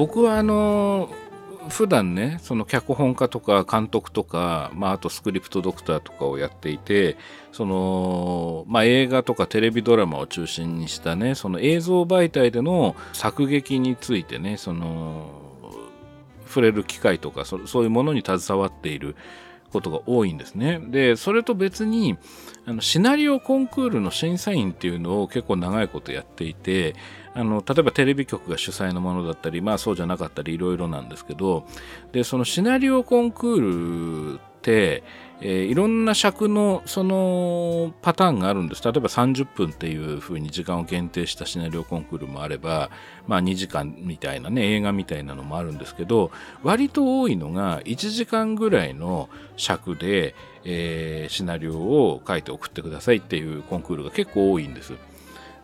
僕はあの普段ねその脚本家とか監督とか、まあ、あとスクリプトドクターとかをやっていてその、まあ、映画とかテレビドラマを中心にしたねその映像媒体での作劇についてねその触れる機会とかそそういうものに携わっていることが多いんですね。でそれと別にあのシナリオコンクールの審査員っていうのを結構長いことやっていてあの例えばテレビ局が主催のものだったりまあそうじゃなかったりいろいろなんですけどでそのシナリオコンクールって、えー、いろんな尺のそのパターンがあるんです例えば30分っていうふうに時間を限定したシナリオコンクールもあれば、まあ、2時間みたいなね映画みたいなのもあるんですけど割と多いのが1時間ぐらいの尺で、えー、シナリオを書いて送ってくださいっていうコンクールが結構多いんです。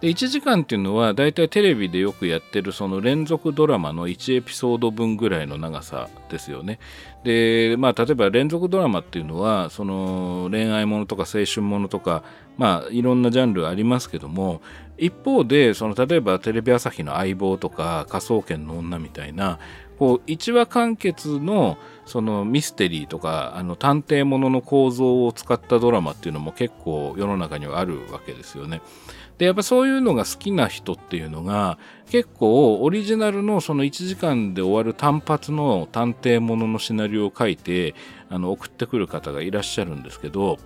で1時間っていうのはだいたいテレビでよくやってるその連続ドラマの1エピソード分ぐらいの長さですよね。でまあ例えば連続ドラマっていうのはその恋愛ものとか青春ものとかまあいろんなジャンルありますけども一方でその例えばテレビ朝日の相棒とか科捜研の女みたいなこう1話完結のそのミステリーとかあの探偵ものの構造を使ったドラマっていうのも結構世の中にはあるわけですよね。でやっぱそういうのが好きな人っていうのが結構オリジナルのその1時間で終わる単発の探偵もののシナリオを書いてあの送ってくる方がいらっしゃるんですけど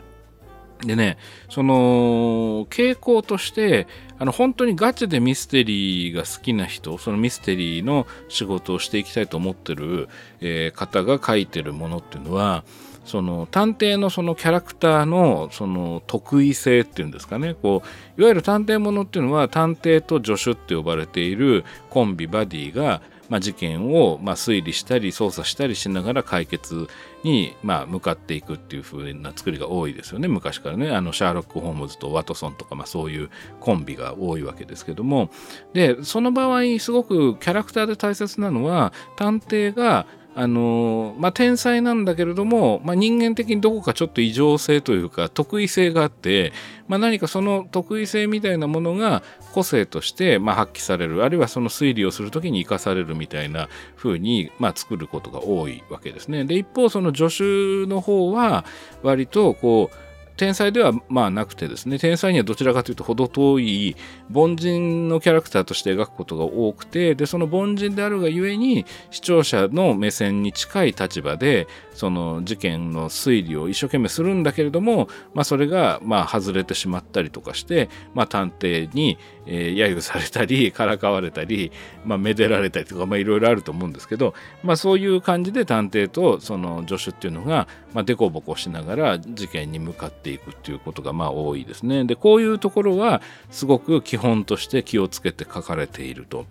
でね、その傾向として、あの本当にガチでミステリーが好きな人、そのミステリーの仕事をしていきたいと思ってる、えー、方が書いてるものっていうのは、その探偵のそのキャラクターのその特異性っていうんですかね。こういわゆる探偵ものっていうのは探偵と助手って呼ばれているコンビバディが、まあ、事件をまあ推理したり捜査したりしながら解決にまあ向かっていくっていう風な作りが多いですよね。昔からね。あのシャーロック・ホームズとワトソンとか、まあ、そういうコンビが多いわけですけども。でその場合すごくキャラクターで大切なのは探偵があのまあ、天才なんだけれども、まあ、人間的にどこかちょっと異常性というか特異性があって、まあ、何かその特異性みたいなものが個性として、ま、発揮されるあるいはその推理をする時に生かされるみたいな風に、ま、作ることが多いわけですね。で一方その助手の方は割とこう天才ではまあなくてですね天才にはどちらかというと程遠い凡人のキャラクターとして描くことが多くてでその凡人であるがゆえに視聴者の目線に近い立場でその事件の推理を一生懸命するんだけれども、まあ、それがまあ外れてしまったりとかして、まあ、探偵に、えー、揶揄されたり からかわれたり、まあ、めでられたりとかいろいろあると思うんですけど、まあ、そういう感じで探偵とその助手っていうのが、まあ、デコボコしながら事件に向かってていくっていうことがまあ多いですね。でこういうところはすごく基本として気をつけて書かれていると。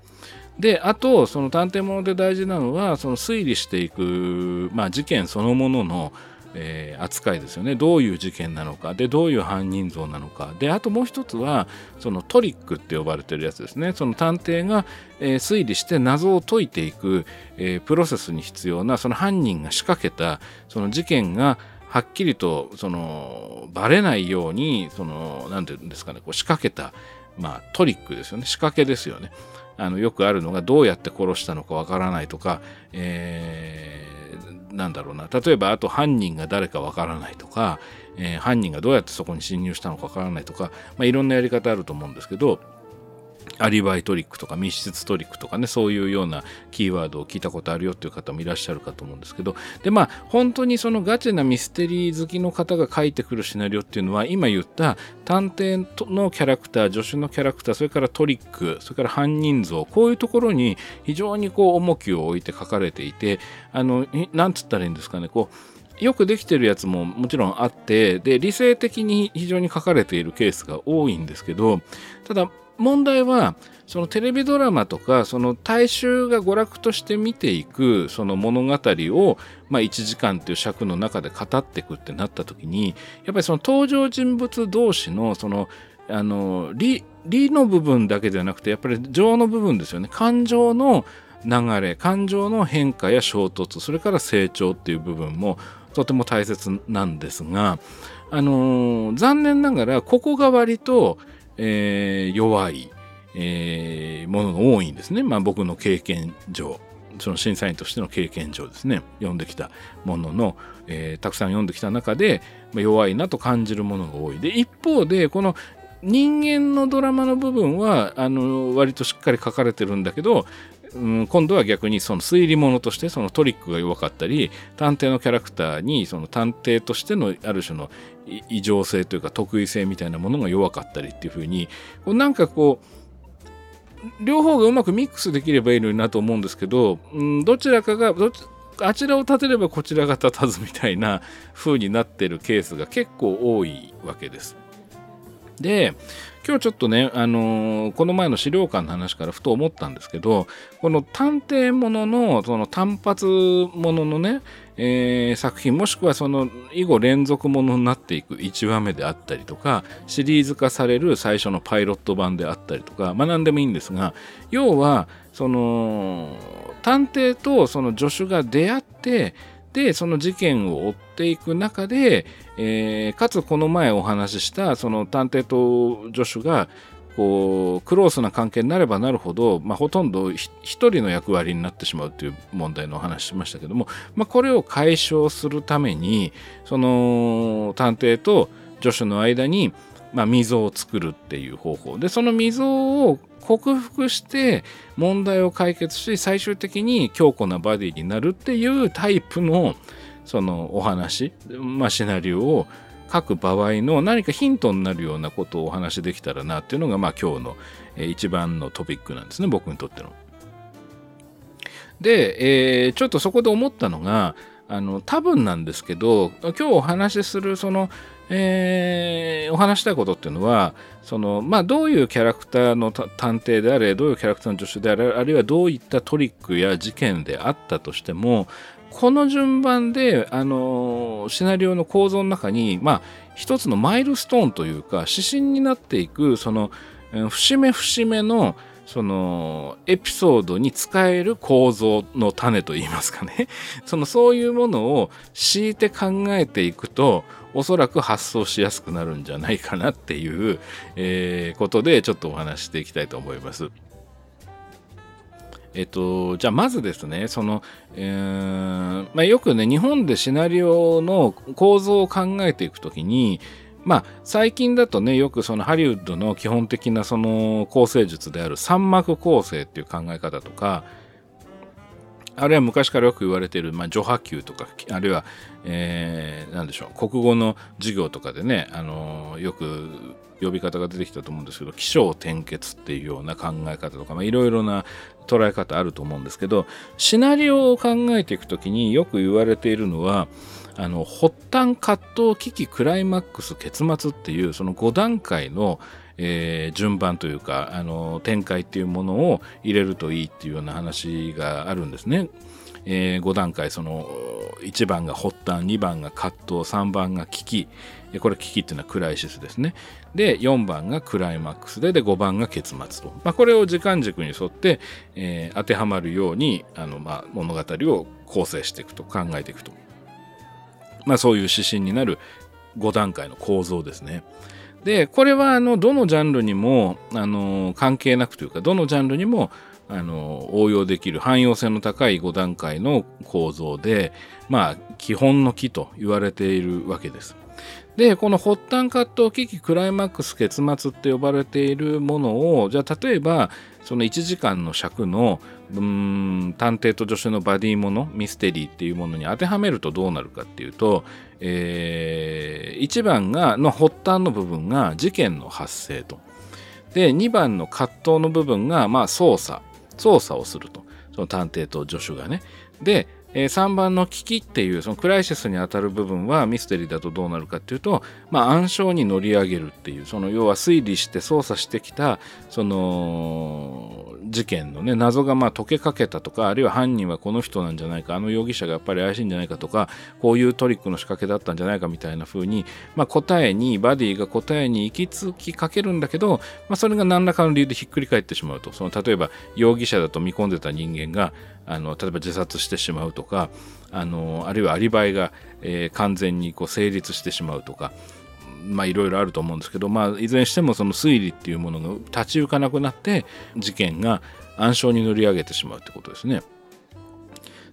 であとその探偵もので大事なのはその推理していく、まあ、事件そのものの、えー、扱いですよねどういう事件なのかでどういう犯人像なのかであともう一つはそのトリックって呼ばれてるやつですねその探偵が、えー、推理して謎を解いていく、えー、プロセスに必要なその犯人が仕掛けたその事件がはっきりとそのバレないようにその何て言うんですかねこう仕掛けた、まあ、トリックですよね仕掛けですよね。あのよくあるのがどうやって殺したのかわからないとか、えー、なんだろうな例えばあと犯人が誰かわからないとか、えー、犯人がどうやってそこに侵入したのかわからないとか、まあ、いろんなやり方あると思うんですけどアリバイトリックとか密室トリックとかねそういうようなキーワードを聞いたことあるよっていう方もいらっしゃるかと思うんですけどでまあ本当にそのガチなミステリー好きの方が書いてくるシナリオっていうのは今言った探偵のキャラクター助手のキャラクターそれからトリックそれから犯人像こういうところに非常にこう重きを置いて書かれていてあのなんつったらいいんですかねこうよくできてるやつももちろんあってで理性的に非常に書かれているケースが多いんですけどただ問題はそのテレビドラマとかその大衆が娯楽として見ていくその物語を、まあ、1時間っていう尺の中で語っていくってなった時にやっぱりその登場人物同士のそのあの理理の部分だけではなくてやっぱり情の部分ですよね。感情の流れ感情の変化や衝突それから成長っていう部分もとても大切なんですがあの残念ながらここが割とえー、弱い、えー、ものが多いんですね。まあ僕の経験上。その審査員としての経験上ですね読んできたものの、えー、たくさん読んできた中で、まあ、弱いなと感じるものが多いで一方でこの人間のドラマの部分はあの割としっかり書かれてるんだけど、うん、今度は逆にその推理物としてそのトリックが弱かったり探偵のキャラクターにその探偵としてのある種の異常性というか得意性みたいなものが弱かったりっていうふうになんかこう両方がうまくミックスできればいいのになと思うんですけど、うん、どちらかがどあちらを立てればこちらが立たずみたいな風になってるケースが結構多いわけです。で今日ちょっとね、あのー、この前の資料館の話からふと思ったんですけどこの探偵もののその単発もののね、えー、作品もしくはその以後連続ものになっていく1話目であったりとかシリーズ化される最初のパイロット版であったりとか、まあ、何でもいいんですが要はその探偵とその助手が出会ってでその事件を追っていく中で、えー、かつこの前お話ししたその探偵と助手がこうクロースな関係になればなるほど、まあ、ほとんど一人の役割になってしまうという問題のお話しましたけども、まあ、これを解消するためにその探偵と助手の間に、まあ、溝を作るっていう方法。でその溝を克服して問題を解決し最終的に強固なバディになるっていうタイプのそのお話、まあ、シナリオを書く場合の何かヒントになるようなことをお話しできたらなっていうのが、まあ、今日の一番のトピックなんですね僕にとっての。で、えー、ちょっとそこで思ったのがあの多分なんですけど今日お話しするそのえー、お話したいことっていうのはその、まあ、どういうキャラクターの探偵であれどういうキャラクターの助手であれあるいはどういったトリックや事件であったとしてもこの順番で、あのシナリオの構造の中に、まあ、一つのマイルストーンというか指針になっていくその節目節目のそのエピソードに使える構造の種といいますかね。そのそういうものを敷いて考えていくとおそらく発想しやすくなるんじゃないかなっていう、えー、ことでちょっとお話していきたいと思います。えっと、じゃあまずですね、その、えーまあ、よくね、日本でシナリオの構造を考えていくときに、まあ、最近だとね、よくそのハリウッドの基本的なその構成術である三幕構成っていう考え方とか、あるいは昔からよく言われている、まあ、序波球とか、あるいは、えー、なんでしょう、国語の授業とかでね、あのー、よく呼び方が出てきたと思うんですけど、起承転結っていうような考え方とか、まあ、いろいろな捉え方あると思うんですけど、シナリオを考えていくときによく言われているのは、あの発端葛藤危機クライマックス結末っていうその5段階の、えー、順番というかあの展開っていうものを入れるといいっていうような話があるんですね。えー、5段階その1番が発端2番が葛藤3番が危機これ危機っていうのはクライシスですねで4番がクライマックスでで5番が結末と、まあ、これを時間軸に沿って、えー、当てはまるようにあの、まあ、物語を構成していくと考えていくとまあ、そういう指針になる5段階の構造ですね。でこれはあのどのジャンルにもあの関係なくというかどのジャンルにもあの応用できる汎用性の高い5段階の構造でまあ基本の木と言われているわけです。でこの発端葛藤危機クライマックス結末って呼ばれているものをじゃあ例えばその1時間の尺のうん探偵と助手のバディものミステリーっていうものに当てはめるとどうなるかっていうと、えー、1番がの発端の部分が事件の発生と。で2番の葛藤の部分がまあ捜査。捜査をすると。その探偵と助手がね。でえー、3番の危機っていうそのクライシスにあたる部分はミステリーだとどうなるかっていうと、まあ、暗礁に乗り上げるっていうその要は推理して捜査してきたその事件のね謎がまあ解けかけたとかあるいは犯人はこの人なんじゃないかあの容疑者がやっぱり怪しいんじゃないかとかこういうトリックの仕掛けだったんじゃないかみたいな風に、まあ、答えにバディが答えに行き着きかけるんだけど、まあ、それが何らかの理由でひっくり返ってしまうと。その例えば容疑者だと見込んでた人間があの例えば自殺してしまうとかあのあるいはアリバイが、えー、完全にこう成立してしまうとか。まあいろいろあると思うんですけど、まあ、いずれにしてもその推理っていうものが立ち行かなくなって事件が暗礁に乗り上げてしまうってことですね。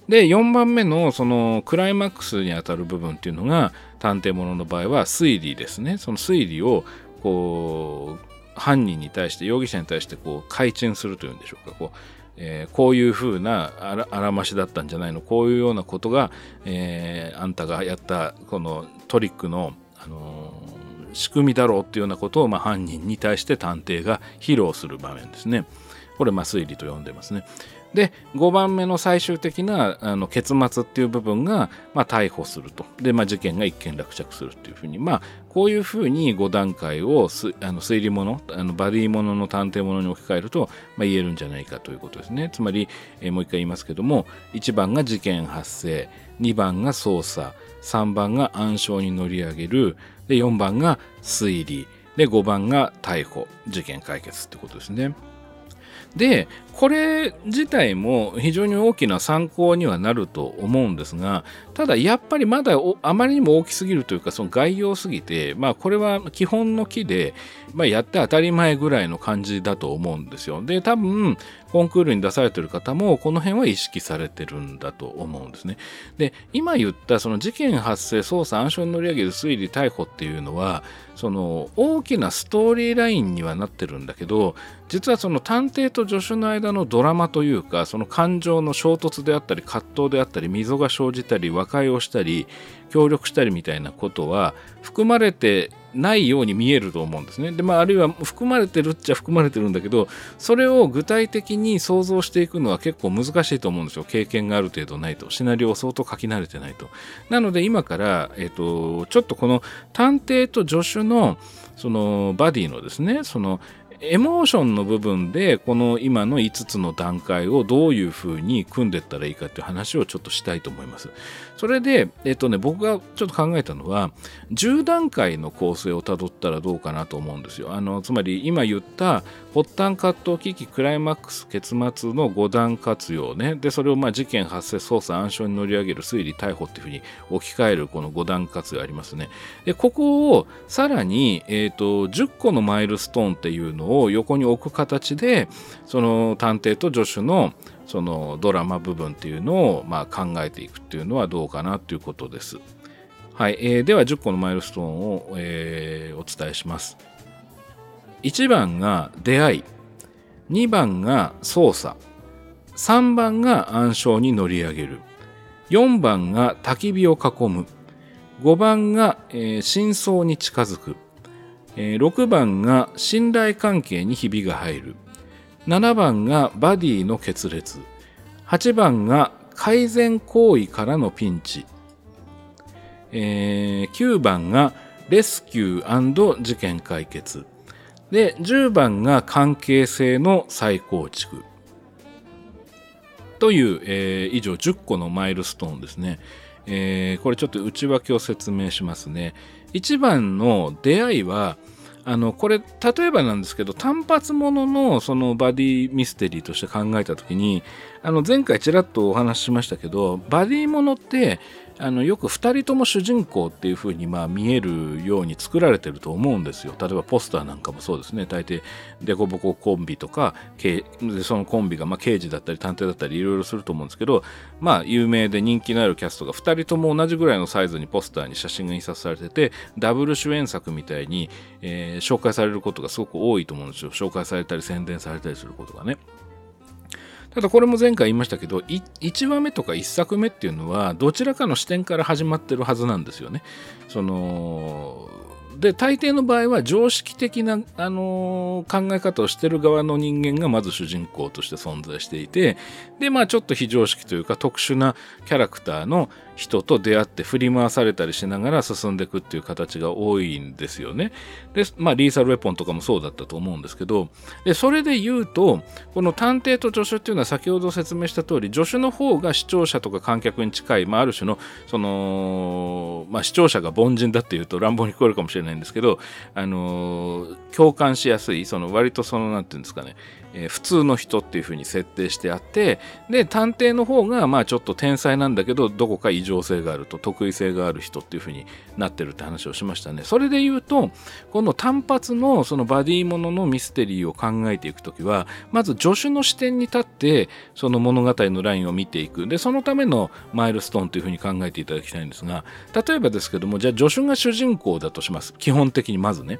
で4番目のそのクライマックスにあたる部分っていうのが探偵ものの場合は推理ですねその推理をこう犯人に対して容疑者に対してこう改陳するというんでしょうかこうえー、こういうふうなあらましだったんじゃないの？こういうようなことが、えー、あんたがやったこのトリックの、あのー、仕組みだろうっていうようなことを、まあ、犯人に対して探偵が披露する場面ですね。これ、まあ、推理と呼んでますね。で5番目の最終的なあの結末っていう部分が、まあ、逮捕すると。で、まあ、事件が一件落着するっていうふうに。まあこういうふうに5段階をすあの推理ものあのバディものの探偵ものに置き換えると、まあ、言えるんじゃないかということですね。つまり、えー、もう一回言いますけども1番が事件発生2番が捜査3番が暗証に乗り上げるで4番が推理で5番が逮捕事件解決ってことですね。でこれ自体も非常に大きな参考にはなると思うんですがただやっぱりまだあまりにも大きすぎるというかその概要すぎてまあこれは基本の木で、まあ、やって当たり前ぐらいの感じだと思うんですよ。で多分コンクールに出されてる方もこの辺は意識されてるんだと思うんですね。で今言ったその事件発生捜査暗証に乗り上げる推理逮捕っていうのはその大きなストーリーラインにはなってるんだけど実はその探偵と助手の間のドラマというかその感情の衝突であったり葛藤であったり溝が生じたり和解をしたり協力したりみたいなことは含まれてないように見えると思うんですね。で、まあ、あるいは含まれてるっちゃ含まれてるんだけど、それを具体的に想像していくのは結構難しいと思うんですよ。経験がある程度ないと。シナリオを相当書き慣れてないと。なので、今から、えっ、ー、と、ちょっとこの探偵と助手の、そのバディのですね、そのエモーションの部分でこの今の5つの段階をどういうふうに組んでいったらいいかっていう話をちょっとしたいと思います。それで、えっとね、僕がちょっと考えたのは10段階の構成をたどったらどうかなと思うんですよ。あのつまり今言った発端葛藤危機クライマックス結末の5段活用ねでそれをまあ事件発生捜査暗証に乗り上げる推理逮捕っていうふうに置き換えるこの5段活用ありますね。でここをさらに、えーと、10個のマイルストーンっていうのを横に置く形でその探偵と助手のそのドラマ部分っていうのをまあ考えていくっていうのはどうかなということです。はい、えー、では10個のマイルストーンを、えー、お伝えします。1番が出会い、2番が操作、3番が暗証に乗り上げる、4番が焚き火を囲む、5番が、えー、真相に近づく、えー、6番が信頼関係にひびが入る、7番がバディの決裂、8番が改善行為からのピンチ、えー、9番がレスキュー事件解決、で、10番が関係性の再構築。という、えー、以上10個のマイルストーンですね。えー、これちょっと内訳を説明しますね。1番の出会いは、あのこれ例えばなんですけど単発もののそのバディミステリーとして考えた時にあの前回ちらっとお話ししましたけどバディものってあのよく2人とも主人公っていう風にまあ見えるように作られてると思うんですよ。例えばポスターなんかもそうですね。大抵デコボココンビとかそのコンビがま刑事だったり探偵だったりいろいろすると思うんですけどまあ有名で人気のあるキャストが2人とも同じぐらいのサイズにポスターに写真が印刷されててダブル主演作みたいに、えー、紹介されることがすごく多いと思うんですよ。紹介されたり宣伝されたりすることがね。ただこれも前回言いましたけど1話目とか1作目っていうのはどちらかの視点から始まってるはずなんですよね。そので大抵の場合は常識的な、あのー、考え方をしてる側の人間がまず主人公として存在していてでまあちょっと非常識というか特殊なキャラクターの人と出会って振り回されたりしながら進んでいくっていう形が多いんですよね。で、まあ、リーサルウェポンとかもそうだったと思うんですけど、で、それで言うと、この探偵と助手っていうのは先ほど説明した通り、助手の方が視聴者とか観客に近い、まあ、ある種の、その、まあ、視聴者が凡人だっていうと乱暴に聞こえるかもしれないんですけど、あのー、共感しやすい、その割とその、なんていうんですかね、えー、普通の人っていう風に設定してあってで探偵の方がまあちょっと天才なんだけどどこか異情性があると得意性がある人っていうふうになってるって話をしましたね。それで言うとこの単発のそのバディもののミステリーを考えていく時はまず助手の視点に立ってその物語のラインを見ていく。でそのためのマイルストーンというふうに考えていただきたいんですが例えばですけどもじゃあ助手が主人公だとします。基本的にまずね。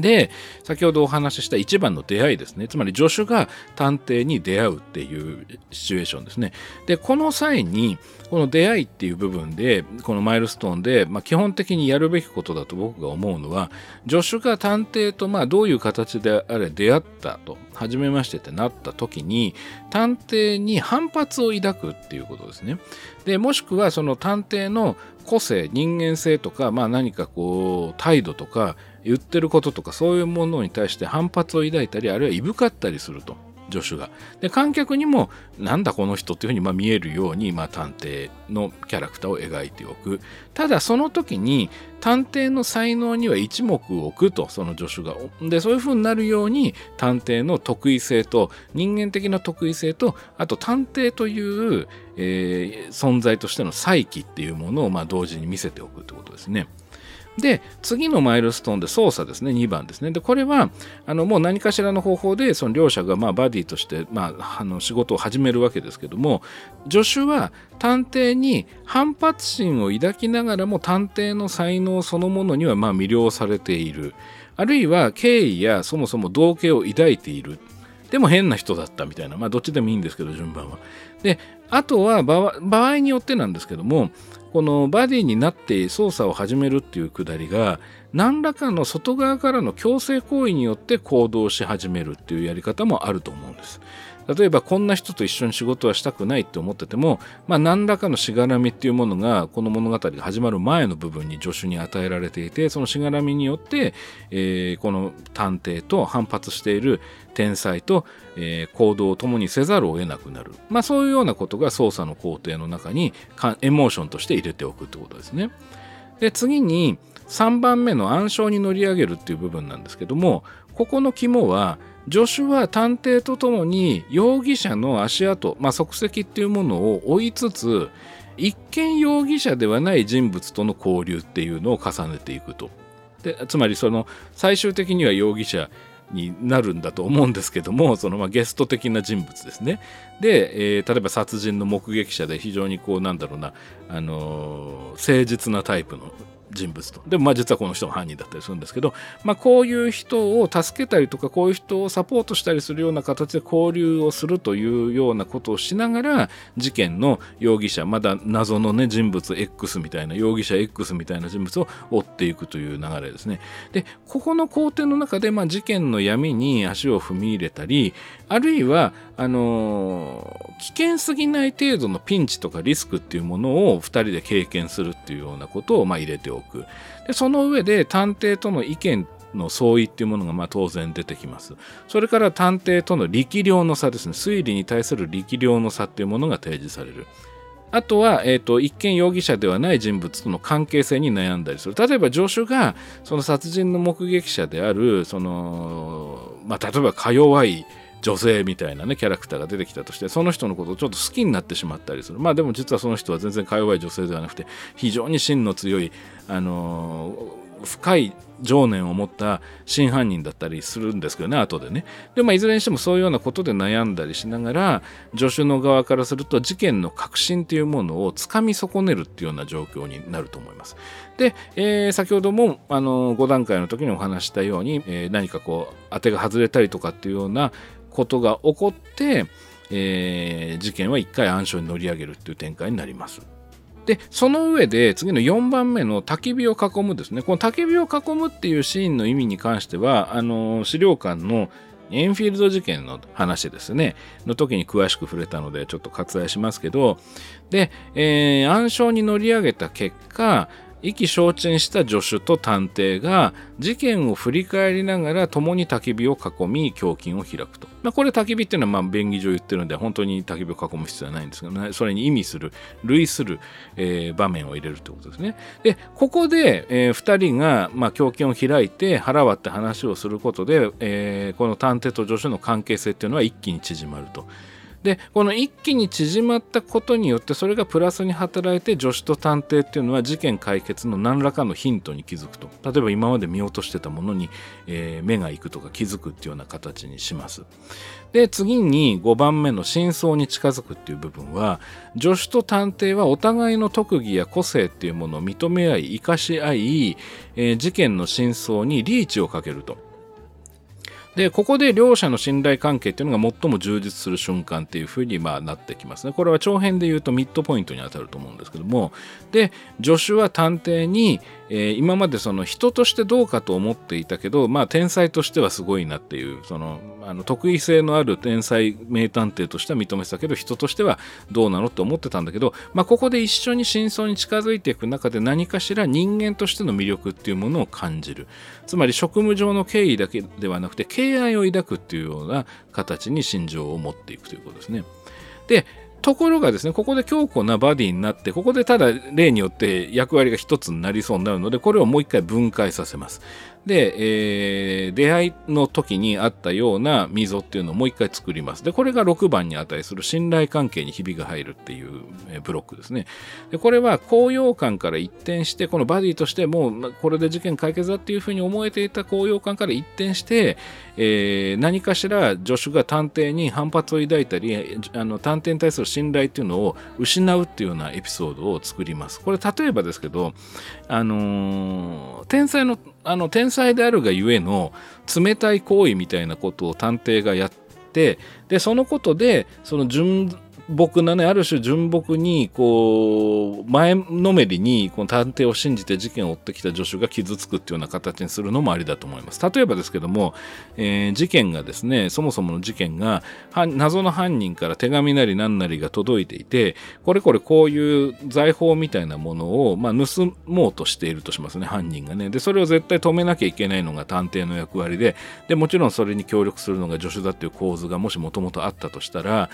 で、先ほどお話しした一番の出会いですね。つまり助手が探偵に出会うっていうシチュエーションですね。で、この際に、この出会いっていう部分で、このマイルストーンで、まあ、基本的にやるべきことだと僕が思うのは、助手が探偵とまあどういう形であれ出会ったと、初めましてってなった時に、探偵に反発を抱くっていうことですね。で、もしくはその探偵の個性、人間性とか、まあ何かこう、態度とか、言ってることとかそういうものに対して反発を抱いたりあるいはいぶかったりすると助手が。で観客にもなんだこの人っていうふうにま見えるように、まあ、探偵のキャラクターを描いておくただその時に探偵の才能には一目置くとその助手が。でそういうふうになるように探偵の得意性と人間的な得意性とあと探偵という、えー、存在としての再起っていうものをま同時に見せておくってことですね。で、次のマイルストーンで操作ですね、2番ですね。で、これは、あの、もう何かしらの方法で、その両者が、まあ、バディとして、まあ、あの、仕事を始めるわけですけども、助手は探偵に反発心を抱きながらも、探偵の才能そのものには、まあ、魅了されている。あるいは、敬意やそもそも同型を抱いている。でも変な人だったみたいな、まあ、どっちでもいいんですけど、順番は。で、あとは場合によってなんですけども、このバディになって操作を始めるっていうくだりが何らかの外側からの強制行為によって行動し始めるっていうやり方もあると思うんです。例えばこんな人と一緒に仕事はしたくないって思ってても、まあ、何らかのしがらみっていうものがこの物語が始まる前の部分に助手に与えられていてそのしがらみによって、えー、この探偵と反発している天才と、えー、行動を共にせざるを得なくなる、まあ、そういうようなことが操作の工程の中にエモーションとして入れておくってことですね。で次に3番目の暗礁に乗り上げるっていう部分なんですけどもここの肝は助手は探偵とともに容疑者の足跡、まあ、足跡っていうものを追いつつ一見容疑者ではない人物との交流っていうのを重ねていくと。でつまりその最終的には容疑者になるんだと思うんですけどもそのまゲスト的な人物ですね。で、えー、例えば殺人の目撃者で非常にこうなんだろうな、あのー、誠実なタイプの人物と。でもまあ実はこの人が犯人だったりするんですけど、まあ、こういう人を助けたりとかこういう人をサポートしたりするような形で交流をするというようなことをしながら事件の容疑者まだ謎のね人物 X みたいな容疑者 X みたいな人物を追っていくという流れですね。でここの工程の中でまあ事件の闇に足を踏み入れたりあるいはあのー、危険すぎない程度のピンチとかリスクっていうものを2人で経験するっていうようなことをまあ入れておくでその上で探偵との意見の相違っていうものがまあ当然出てきます。それから探偵との力量の差ですね。推理に対する力量の差っていうものが提示される。あとは、えーと、一見容疑者ではない人物との関係性に悩んだりする。例えば、助手がその殺人の目撃者である、その、まあ、例えば、か弱い女性みたいなねキャラクターが出てきたとしてその人のことをちょっと好きになってしまったりする。まあでも実はその人は全然か弱い女性ではなくて非常に芯の強い、あのー、深い情念を持った真犯人だったりするんですけどね後でね。で、まあ、いずれにしてもそういうようなことで悩んだりしながら助手の側からすると事件の核心というものをつかみ損ねるっていうような状況になると思います。で、えー、先ほどもあの5段階の時にお話したように、えー、何かこう当てが外れたりとかっていうようなことが起こって、えー、事件は一回暗礁に乗り上げるっていう展開になります。で、その上で次の4番目の焚き火を囲むですね。この焚き火を囲むっていうシーンの意味に関しては、あの、資料館のエンフィールド事件の話ですね、の時に詳しく触れたので、ちょっと割愛しますけど、で、えー、暗礁に乗り上げた結果、意気消沈した助手と探偵が事件を振り返りながら共に焚き火を囲み胸筋を開くと。まあ、これ焚き火っていうのはまあ便宜上言ってるんで本当に焚き火を囲む必要はないんですけど、ね、それに意味する類する、えー、場面を入れるってことですね。でここで、えー、2人が、まあ、胸筋を開いて腹割って話をすることで、えー、この探偵と助手の関係性っていうのは一気に縮まると。でこの一気に縮まったことによってそれがプラスに働いて助手と探偵っていうのは事件解決の何らかのヒントに気づくと。例えば今まで見落としてたものに、えー、目が行くとか気づくっていうような形にします。で次に5番目の真相に近づくっていう部分は助手と探偵はお互いの特技や個性っていうものを認め合い生かし合い、えー、事件の真相にリーチをかけると。で、ここで両者の信頼関係っていうのが最も充実する瞬間っていうふうにまあなってきますね。これは長編で言うとミッドポイントに当たると思うんですけども、で、助手は探偵に、えー、今までその人としてどうかと思っていたけど、まあ天才としてはすごいなっていう、その、あの得意性のある天才名探偵としては認めてたけど、人としてはどうなのって思ってたんだけど、まあここで一緒に真相に近づいていく中で何かしら人間としての魅力っていうものを感じる。つまり職務上の敬意だけではなくて、敬愛を抱くっていうような形に心情を持っていくということですね。で、ところがですね、ここで強固なバディになって、ここでただ例によって役割が一つになりそうになるので、これをもう一回分解させます。で、えー、出会いの時にあったような溝っていうのをもう一回作ります。で、これが6番に値する信頼関係にひびが入るっていう、ブロックですね。で、これは高揚感から一転して、このバディとしてもうこれで事件解決だっていうふうに思えていた高揚感から一転して、えー、何かしら助手が探偵に反発を抱いたり、あの探偵に対する信頼っていうのを失うっていうようなエピソードを作ります。これ例えばですけど、あのー、天才のあの天才であるがゆえの冷たい行為みたいなことを探偵がやってでそのことでその順僕なね、ある種純朴に、こう、前のめりに、この探偵を信じて事件を追ってきた助手が傷つくっていうような形にするのもありだと思います。例えばですけども、えー、事件がですね、そもそもの事件が、謎の犯人から手紙なり何なりが届いていて、これこれこういう財宝みたいなものを、まあ、盗もうとしているとしますね、犯人がね。で、それを絶対止めなきゃいけないのが探偵の役割で、で、もちろんそれに協力するのが助手だっていう構図がもしもともとあったとしたら、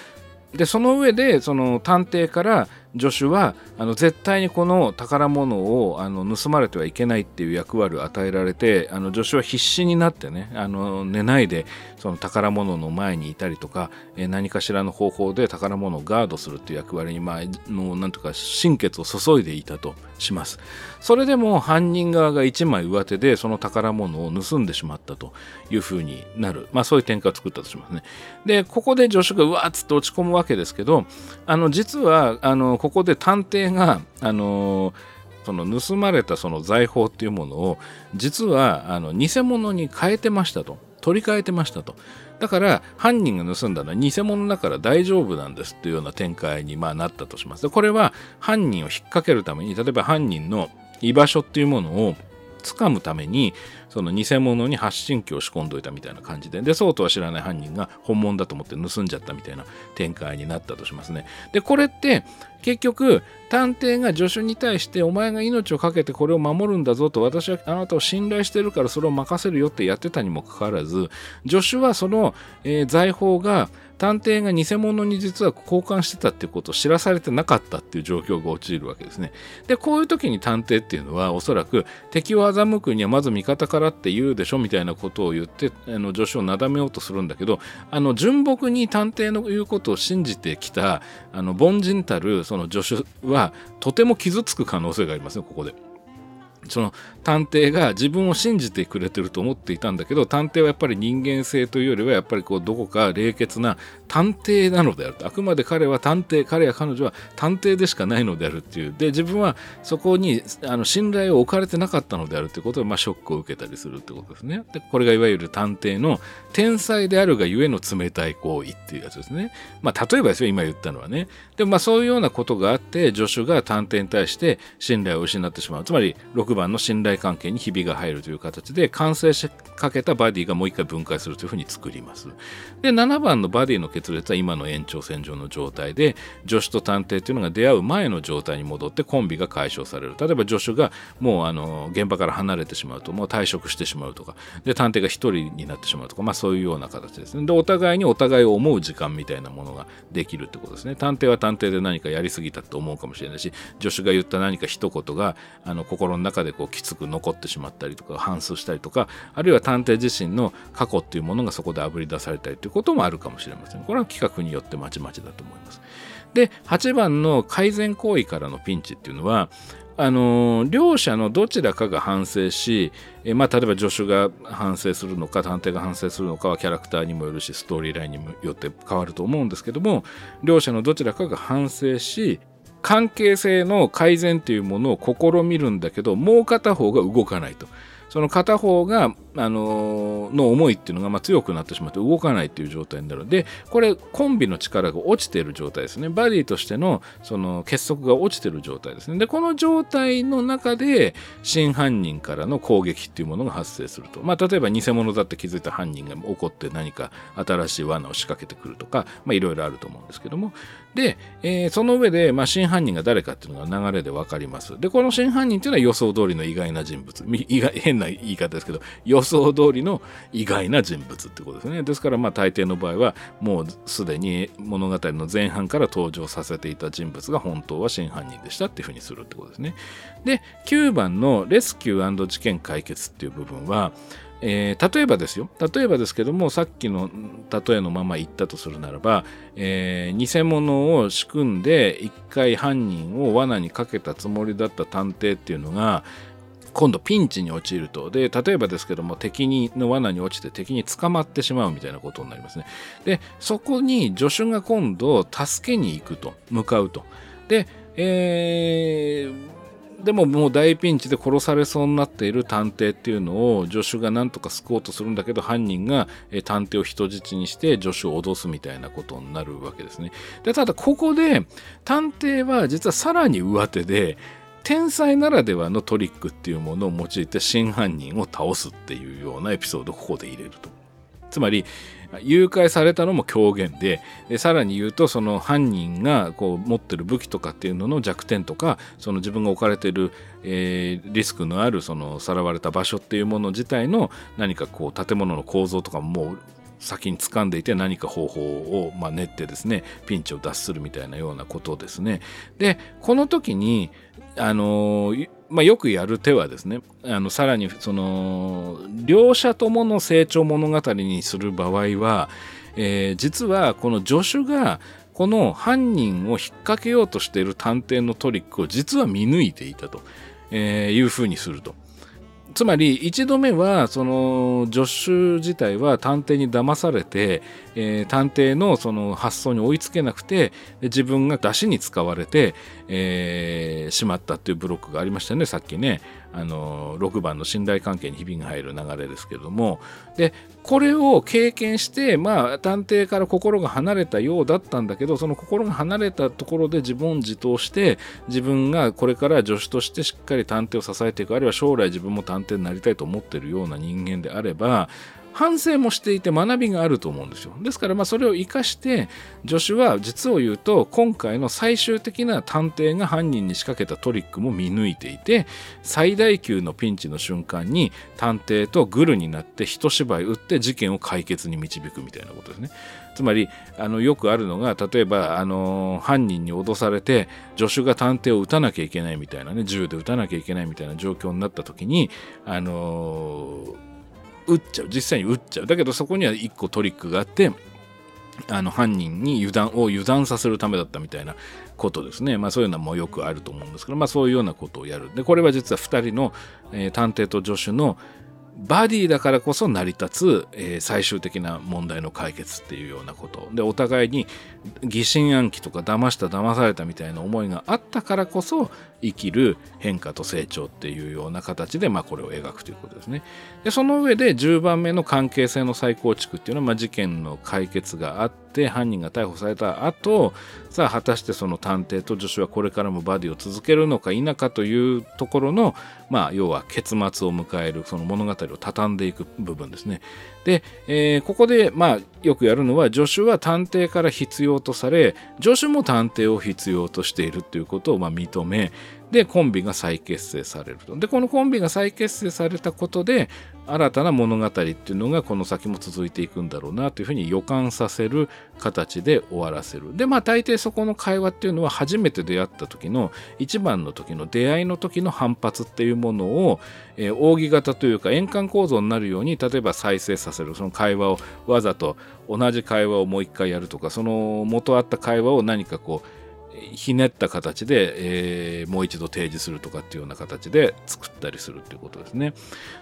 でその上でその探偵から助手はあの絶対にこの宝物をあの盗まれてはいけないっていう役割を与えられてあの助手は必死になってねあの寝ないでその宝物の前にいたりとか、え何かしらの方法で宝物をガードするっていう役割に、まあ、のなんとか心血を注いでいたとします。それでも犯人側が一枚上手でその宝物を盗んでしまったというふうになる、まあ、そういう展開を作ったとしますね。でここで助手がうわっつって落ち込むわけですけどあの実はあのここで探偵が、あのその盗まれたその財宝っていうものを実はあの偽物に変えてましたと。取り替えてましたと。だから犯人が盗んだのは偽物だから大丈夫なんですっていうような展開にまあなったとします。でこれは犯人を引っ掛けるために例えば犯人の居場所っていうものをつかむためにその偽物に発信機を仕込んどいたみたいな感じででそうとは知らない犯人が本物だと思って盗んじゃったみたいな展開になったとしますね。でこれって結局探偵が助手に対してお前が命を懸けてこれを守るんだぞと私はあなたを信頼してるからそれを任せるよってやってたにもかかわらず助手はその、えー、財宝が探偵が偽物に実は交換してたっていうことを知らされてなかったっていう状況が陥るわけですね。で、こういう時に探偵っていうのはおそらく敵を欺くにはまず味方からって言うでしょみたいなことを言ってあの助手をなだめようとするんだけどあの純朴に探偵の言うことを信じてきたあの凡人たるその助手はとても傷つく可能性がありますねここで。その探偵が自分を信じてくれてると思っていたんだけど探偵はやっぱり人間性というよりはやっぱりこうどこか冷血な探偵なのであると。あくまで彼は探偵彼や彼女は探偵でしかないのであるっていう。で自分はそこにあの信頼を置かれてなかったのであるということで、まあ、ショックを受けたりするってことですね。でこれがいわゆる探偵の天才であるがゆえの冷たい行為っていうやつですね。まあ例えばですよ今言ったのはね。でもまあそういうようなことがあって助手が探偵に対して信頼を失ってしまう。つまり6番の信頼関係にひびが入るという形で完成しかけたバディがもう一回分解するというふうに作ります。で7番のバディの決裂は今の延長線上の状態で助手と探偵というのが出会う前の状態に戻ってコンビが解消される。例えば助手がもうあの現場から離れてしまうともう退職してしまうとか。で探偵が1人になってしまうとか、まあ、そういうような形ですね。でお互いにお互いを思う時間みたいなものができるってことですね。探偵は探偵で何かやりすぎたと思うかもしれないし助手が言った何か一言があの心の中でこうきつく残ってしまったりとか反数したりとかあるいは探偵自身の過去っていうものがそこであぶり出されたりということもあるかもしれませんこれは企画によってまちまちだと思いますで8番の改善行為からのピンチっていうのはあの両者のどちらかが反省し、えまあ、例えば助手が反省するのか探偵が反省するのかはキャラクターにもよるしストーリーラインにもよって変わると思うんですけども両者のどちらかが反省し関係性の改善というものを試みるんだけどもう片方が動かないと。その片方が、あのの思いっていうのがま強くなってしまって動かないっていう状態になる。のでこれコンビの力が落ちている状態ですね。バディとしてのその結束が落ちている状態ですね。でこの状態の中で真犯人からの攻撃っていうものが発生すると、まあ、例えば偽物だって気づいた犯人が怒って何か新しい罠を仕掛けてくるとかいろいろあると思うんですけども。で、えー、その上で、まあ、真犯人が誰かっていうのが流れで分かります。でこの真犯人っていうのは予想通りの意外な人物。意外変な言い方ですけど予想通りの意外な人物ってことですね。ですからまあ大抵の場合はもうすでに物語の前半から登場させていた人物が本当は真犯人でしたっていうふうにするってことですね。で9番のレスキュー事件解決っていう部分はえー、例えばですよ。例えばですけどもさっきの例えのまま言ったとするならば、えー、偽物を仕組んで一回犯人を罠にかけたつもりだった探偵っていうのが今度ピンチに陥ると。で、例えばですけども、敵にの罠に落ちて敵に捕まってしまうみたいなことになりますね。で、そこに助手が今度助けに行くと、向かうと。で、えー、でももう大ピンチで殺されそうになっている探偵っていうのを助手が何とか救おうとするんだけど犯人が探偵を人質にして助手を脅すみたいなことになるわけですね。でただここで探偵は実はさらに上手で天才ならではのトリックっていうものを用いて真犯人を倒すっていうようなエピソードをここで入れると。つまり誘拐されたのも狂言ででさらに言うとその犯人がこう持ってる武器とかっていうのの弱点とかその自分が置かれてる、えー、リスクのあるそのさらわれた場所っていうもの自体の何かこう建物の構造とかももう先に掴んでいて何か方法を、まあ、練ってですねピンチを脱するみたいなようなことですね。でこの時にあのまあ、よくやる手はですねあのさらにその両者ともの成長物語にする場合は、えー、実はこの助手がこの犯人を引っ掛けようとしている探偵のトリックを実は見抜いていたと、えー、いうふうにすると。つまり1度目はその助手自体は探偵に騙されて、えー、探偵のその発想に追いつけなくて自分が出しに使われて、えー、しまったっていうブロックがありましたねさっきね。あの6番の信頼関係にひびが入る流れですけれども。でこれを経験してまあ探偵から心が離れたようだったんだけどその心が離れたところで自問自答して自分がこれから助手としてしっかり探偵を支えていくあるいは将来自分も探偵になりたいと思ってるような人間であれば反省もしていて学びがあると思うんですよ。ですからまあそれを生かして助手は実を言うと今回の最終的な探偵が犯人に仕掛けたトリックも見抜いていて最大級のピンチの瞬間に探偵とグルになって一芝居打って事件を解決に導くみたいなことですね。つまりあのよくあるのが例えばあの犯人に脅されて助手が探偵を撃たなきゃいけないみたいなね銃で撃たなきゃいけないみたいな状況になった時にあの撃っちゃう実際に撃っちゃうだけどそこには1個トリックがあってあの犯人に油断を油断させるためだったみたいなことですね。まあそういうのもよくあると思うんですけど、まあそういうようなことをやる。で、これは実は2人の、えー、探偵と助手のバディだからこそ成り立つ、えー、最終的な問題の解決っていうようなことでお互いに疑心暗鬼とか騙した騙されたみたいな思いがあったからこそ生きる変化と成長っていうような形で、まあ、これを描くということですね。でその上で10番目の関係性の再構築っていうのは、まあ、事件の解決があって犯人が逮捕された後さあ果たしてその探偵と助手はこれからもバディを続けるのか否かというところの、まあ、要は結末を迎えるその物語を畳んでいく部分ですね。で、えー、ここで、まあ、よくやるのは助手は探偵から必要とされ助手も探偵を必要としているということをま認めでコンビが再結成されると。でこのコンビが再結成されたことで新たな物語っていうのがこの先も続いていくんだろうなというふうに予感させる形で終わらせる。でまあ大抵そこの会話っていうのは初めて出会った時の一番の時の出会いの時の反発っていうものを、えー、扇形というか円環構造になるように例えば再生させる。その会話をわざと同じ会話をもう一回やるとかその元あった会話を何かこうひねった形で、えー、もう一度提示するとかっていうような形で作ったりするっていうことですね。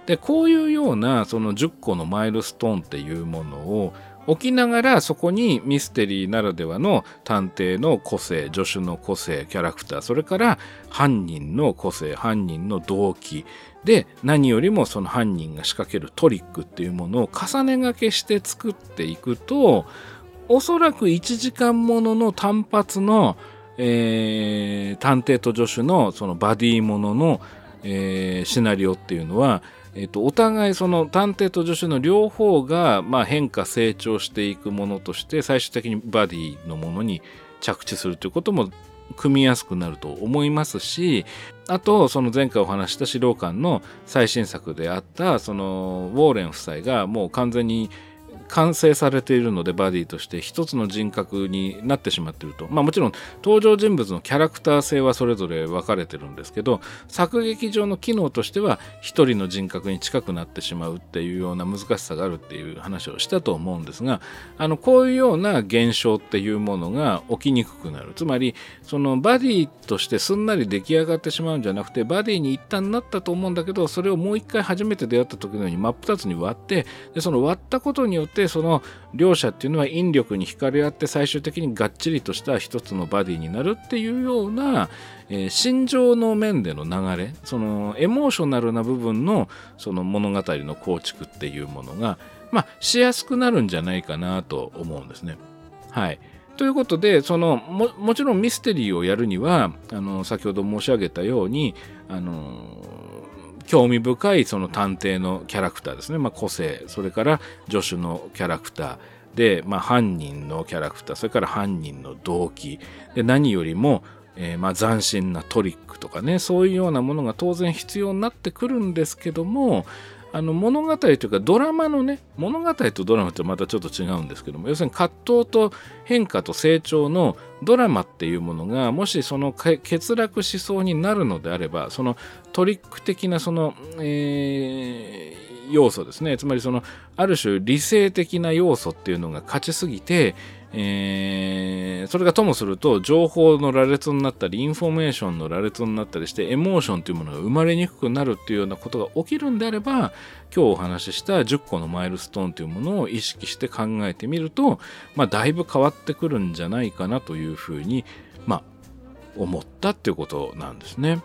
でこういうようなその10個のマイルストーンっていうものを置きながらそこにミステリーならではの探偵の個性助手の個性キャラクターそれから犯人の個性犯人の動機で何よりもその犯人が仕掛けるトリックっていうものを重ねがけして作っていくとおそらく1時間ものの単発のえー、探偵と助手のそのバディものの、えー、シナリオっていうのは、えーと、お互いその探偵と助手の両方が、まあ、変化成長していくものとして最終的にバディのものに着地するということも組みやすくなると思いますしあとその前回お話した資料館の最新作であったそのウォーレン夫妻がもう完全に完成されているのでバディとして一つの人格になってしまっていると。まあもちろん登場人物のキャラクター性はそれぞれ分かれてるんですけど作劇上の機能としては一人の人格に近くなってしまうっていうような難しさがあるっていう話をしたと思うんですがあのこういうような現象っていうものが起きにくくなる。つまりそのバディとしてすんなり出来上がってしまうんじゃなくてバディに一旦なったと思うんだけどそれをもう一回初めて出会った時のように真っ二つに割ってでその割ったことによってその両者っていうのは引力に惹かれ合って最終的にがっちりとした一つのバディになるっていうような、えー、心情の面での流れそのエモーショナルな部分のその物語の構築っていうものが、まあ、しやすくなるんじゃないかなと思うんですね。はい。ということでそのももちろんミステリーをやるにはあの先ほど申し上げたようにあの興味深いその探偵のキャラクターですね、まあ、個性。それから助手のキャラクター。で、まあ、犯人のキャラクター。それから犯人の動機。で何よりも、えー、まあ斬新なトリックとかね。そういうようなものが当然必要になってくるんですけどもあの物語というかドラマのね物語とドラマってまたちょっと違うんですけども要するに葛藤と変化と成長のドラマっていうものがもしその欠落しそうになるのであればそのトリック的なその、えー、要素ですね。つまりそのある種理性的な要素っていうのが勝ちすぎてえー、それがともすると情報の羅列になったりインフォメーションの羅列になったりしてエモーションというものが生まれにくくなるっていうようなことが起きるんであれば今日お話しした10個のマイルストーンというものを意識して考えてみると、まあ、だいぶ変わってくるんじゃないかなというふうに、まあ、思ったっていうことなんですね。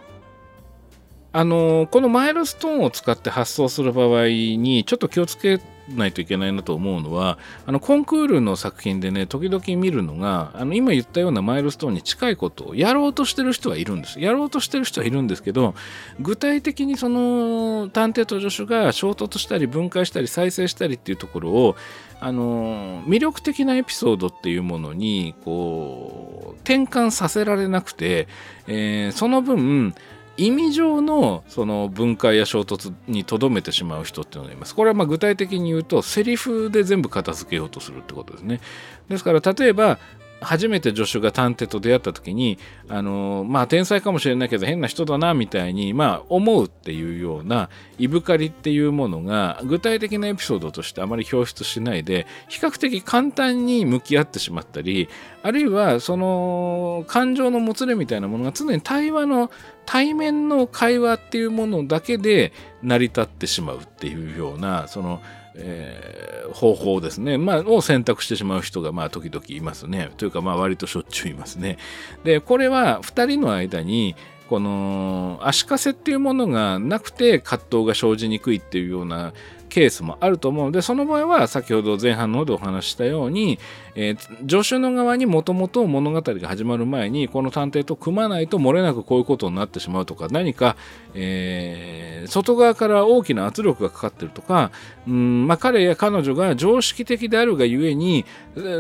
あのこのマイルストーンを使って発想する場合にちょっと気をつけないといけないなと思うのはあのコンクールの作品でね時々見るのがあの今言ったようなマイルストーンに近いことをやろうとしてる人はいるんです。やろうとしてる人はいるんですけど具体的にその探偵と助手が衝突したり分解したり再生したりっていうところをあの魅力的なエピソードっていうものにこう転換させられなくて、えー、その分意味上のその分解や衝突にとどめてしまう人っていうのがいます。これはまあ具体的に言うとセリフで全部片付けようとするってことですね。ですから例えば初めて助手が探偵と出会った時にあのまあ天才かもしれないけど変な人だなみたいにまあ思うっていうようないぶかりっていうものが具体的なエピソードとしてあまり表出しないで比較的簡単に向き合ってしまったりあるいはその感情のもつれみたいなものが常に対話の対面の会話っていうものだけで成り立ってしまうっていうようなそのえー、方法ですね、まあ、を選択してしまう人がまあ時々いますね。というかまあ割としょっちゅういますね。でこれは2人の間にこの足かせっていうものがなくて葛藤が生じにくいっていうようなケースもあると思うのでその場合は先ほど前半の方でお話したように、えー、助手の側にもともと物語が始まる前にこの探偵と組まないと漏れなくこういうことになってしまうとか何か、えー、外側から大きな圧力がかかってるとかうんまあ彼や彼女が常識的であるがゆえに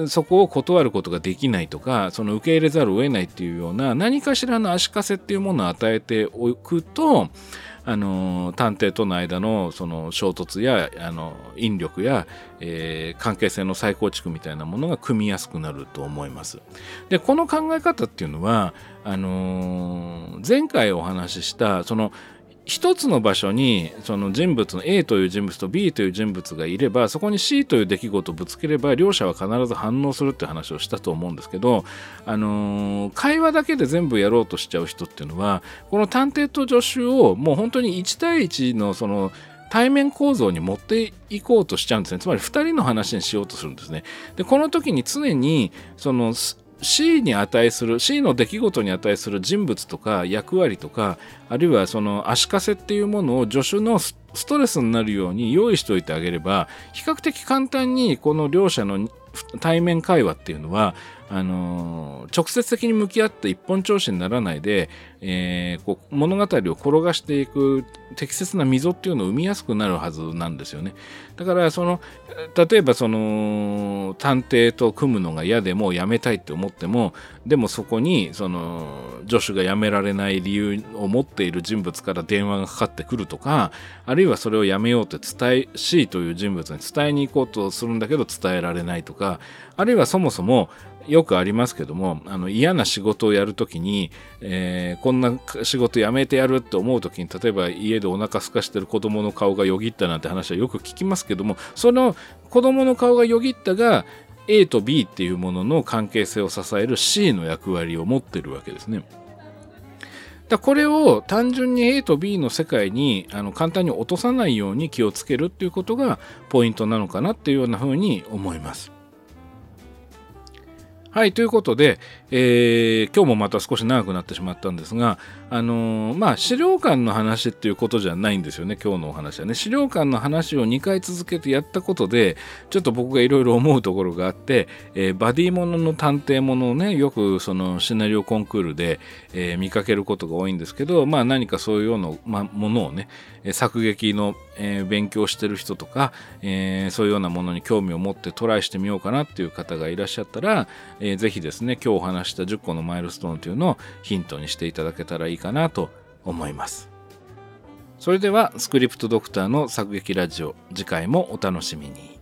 そこを断ることができないとかその受け入れざるを得ないっていうような何かしらの足かせっていうものを与えておくとあの探偵との間のその衝突やあの引力や、えー、関係性の再構築みたいなものが組みやすくなると思います。でこの考え方っていうのはあの、前回お話ししたその一つの場所にその人物の A という人物と B という人物がいればそこに C という出来事をぶつければ両者は必ず反応するって話をしたと思うんですけど、あのー、会話だけで全部やろうとしちゃう人っていうのはこの探偵と助手をもう本当に1対1のその対面構造に持っていこうとしちゃうんですね。つまり2人の話にしようとするんですね。でこの時に常にその C に値する C の出来事に値する人物とか役割とかあるいはその足かせっていうものを助手のストレスになるように用意しておいてあげれば比較的簡単にこの両者の対面会話っていうのはあの直接的に向き合って一本調子にならないで、えー、こう物語を転がしていく適切な溝っていうのを生みやすくなるはずなんですよね。だからその例えばその探偵と組むのが嫌でもうやめたいって思ってもでもそこにその助手が辞められない理由を持っている人物から電話がかかってくるとかあるいはそれをやめようって伝え C という人物に伝えに行こうとするんだけど伝えられないとかあるいはそもそもよくありますけどもあの嫌な仕事をやるときに、えー、こんな仕事やめてやるって思うときに例えば家でお腹すかしてる子供の顔がよぎったなんて話はよく聞きますけどもその子供の顔がよぎったが A と B っていうものの関係性を支える C の役割を持ってるわけですね。だこれを単純に A と B の世界にあの簡単に落とさないように気をつけるっていうことがポイントなのかなっていうようなふうに思います。はい、ということで、えー、今日もまた少し長くなってしまったんですが、あのー、まあ、資料館の話っていうことじゃないんですよね、今日のお話はね。資料館の話を2回続けてやったことで、ちょっと僕がいろいろ思うところがあって、えー、バディものの探偵ものをね、よくそのシナリオコンクールで、え、見かけることが多いんですけど、まあ何かそういうような、ま、ものをね、作劇の、え、勉強してる人とか、え、そういうようなものに興味を持ってトライしてみようかなっていう方がいらっしゃったら、えー、ぜひですね今日お話話した10個のマイルストーンというのをヒントにしていただけたらいいかなと思います。それではスクリプトドクターの作劇ラジオ次回もお楽しみに。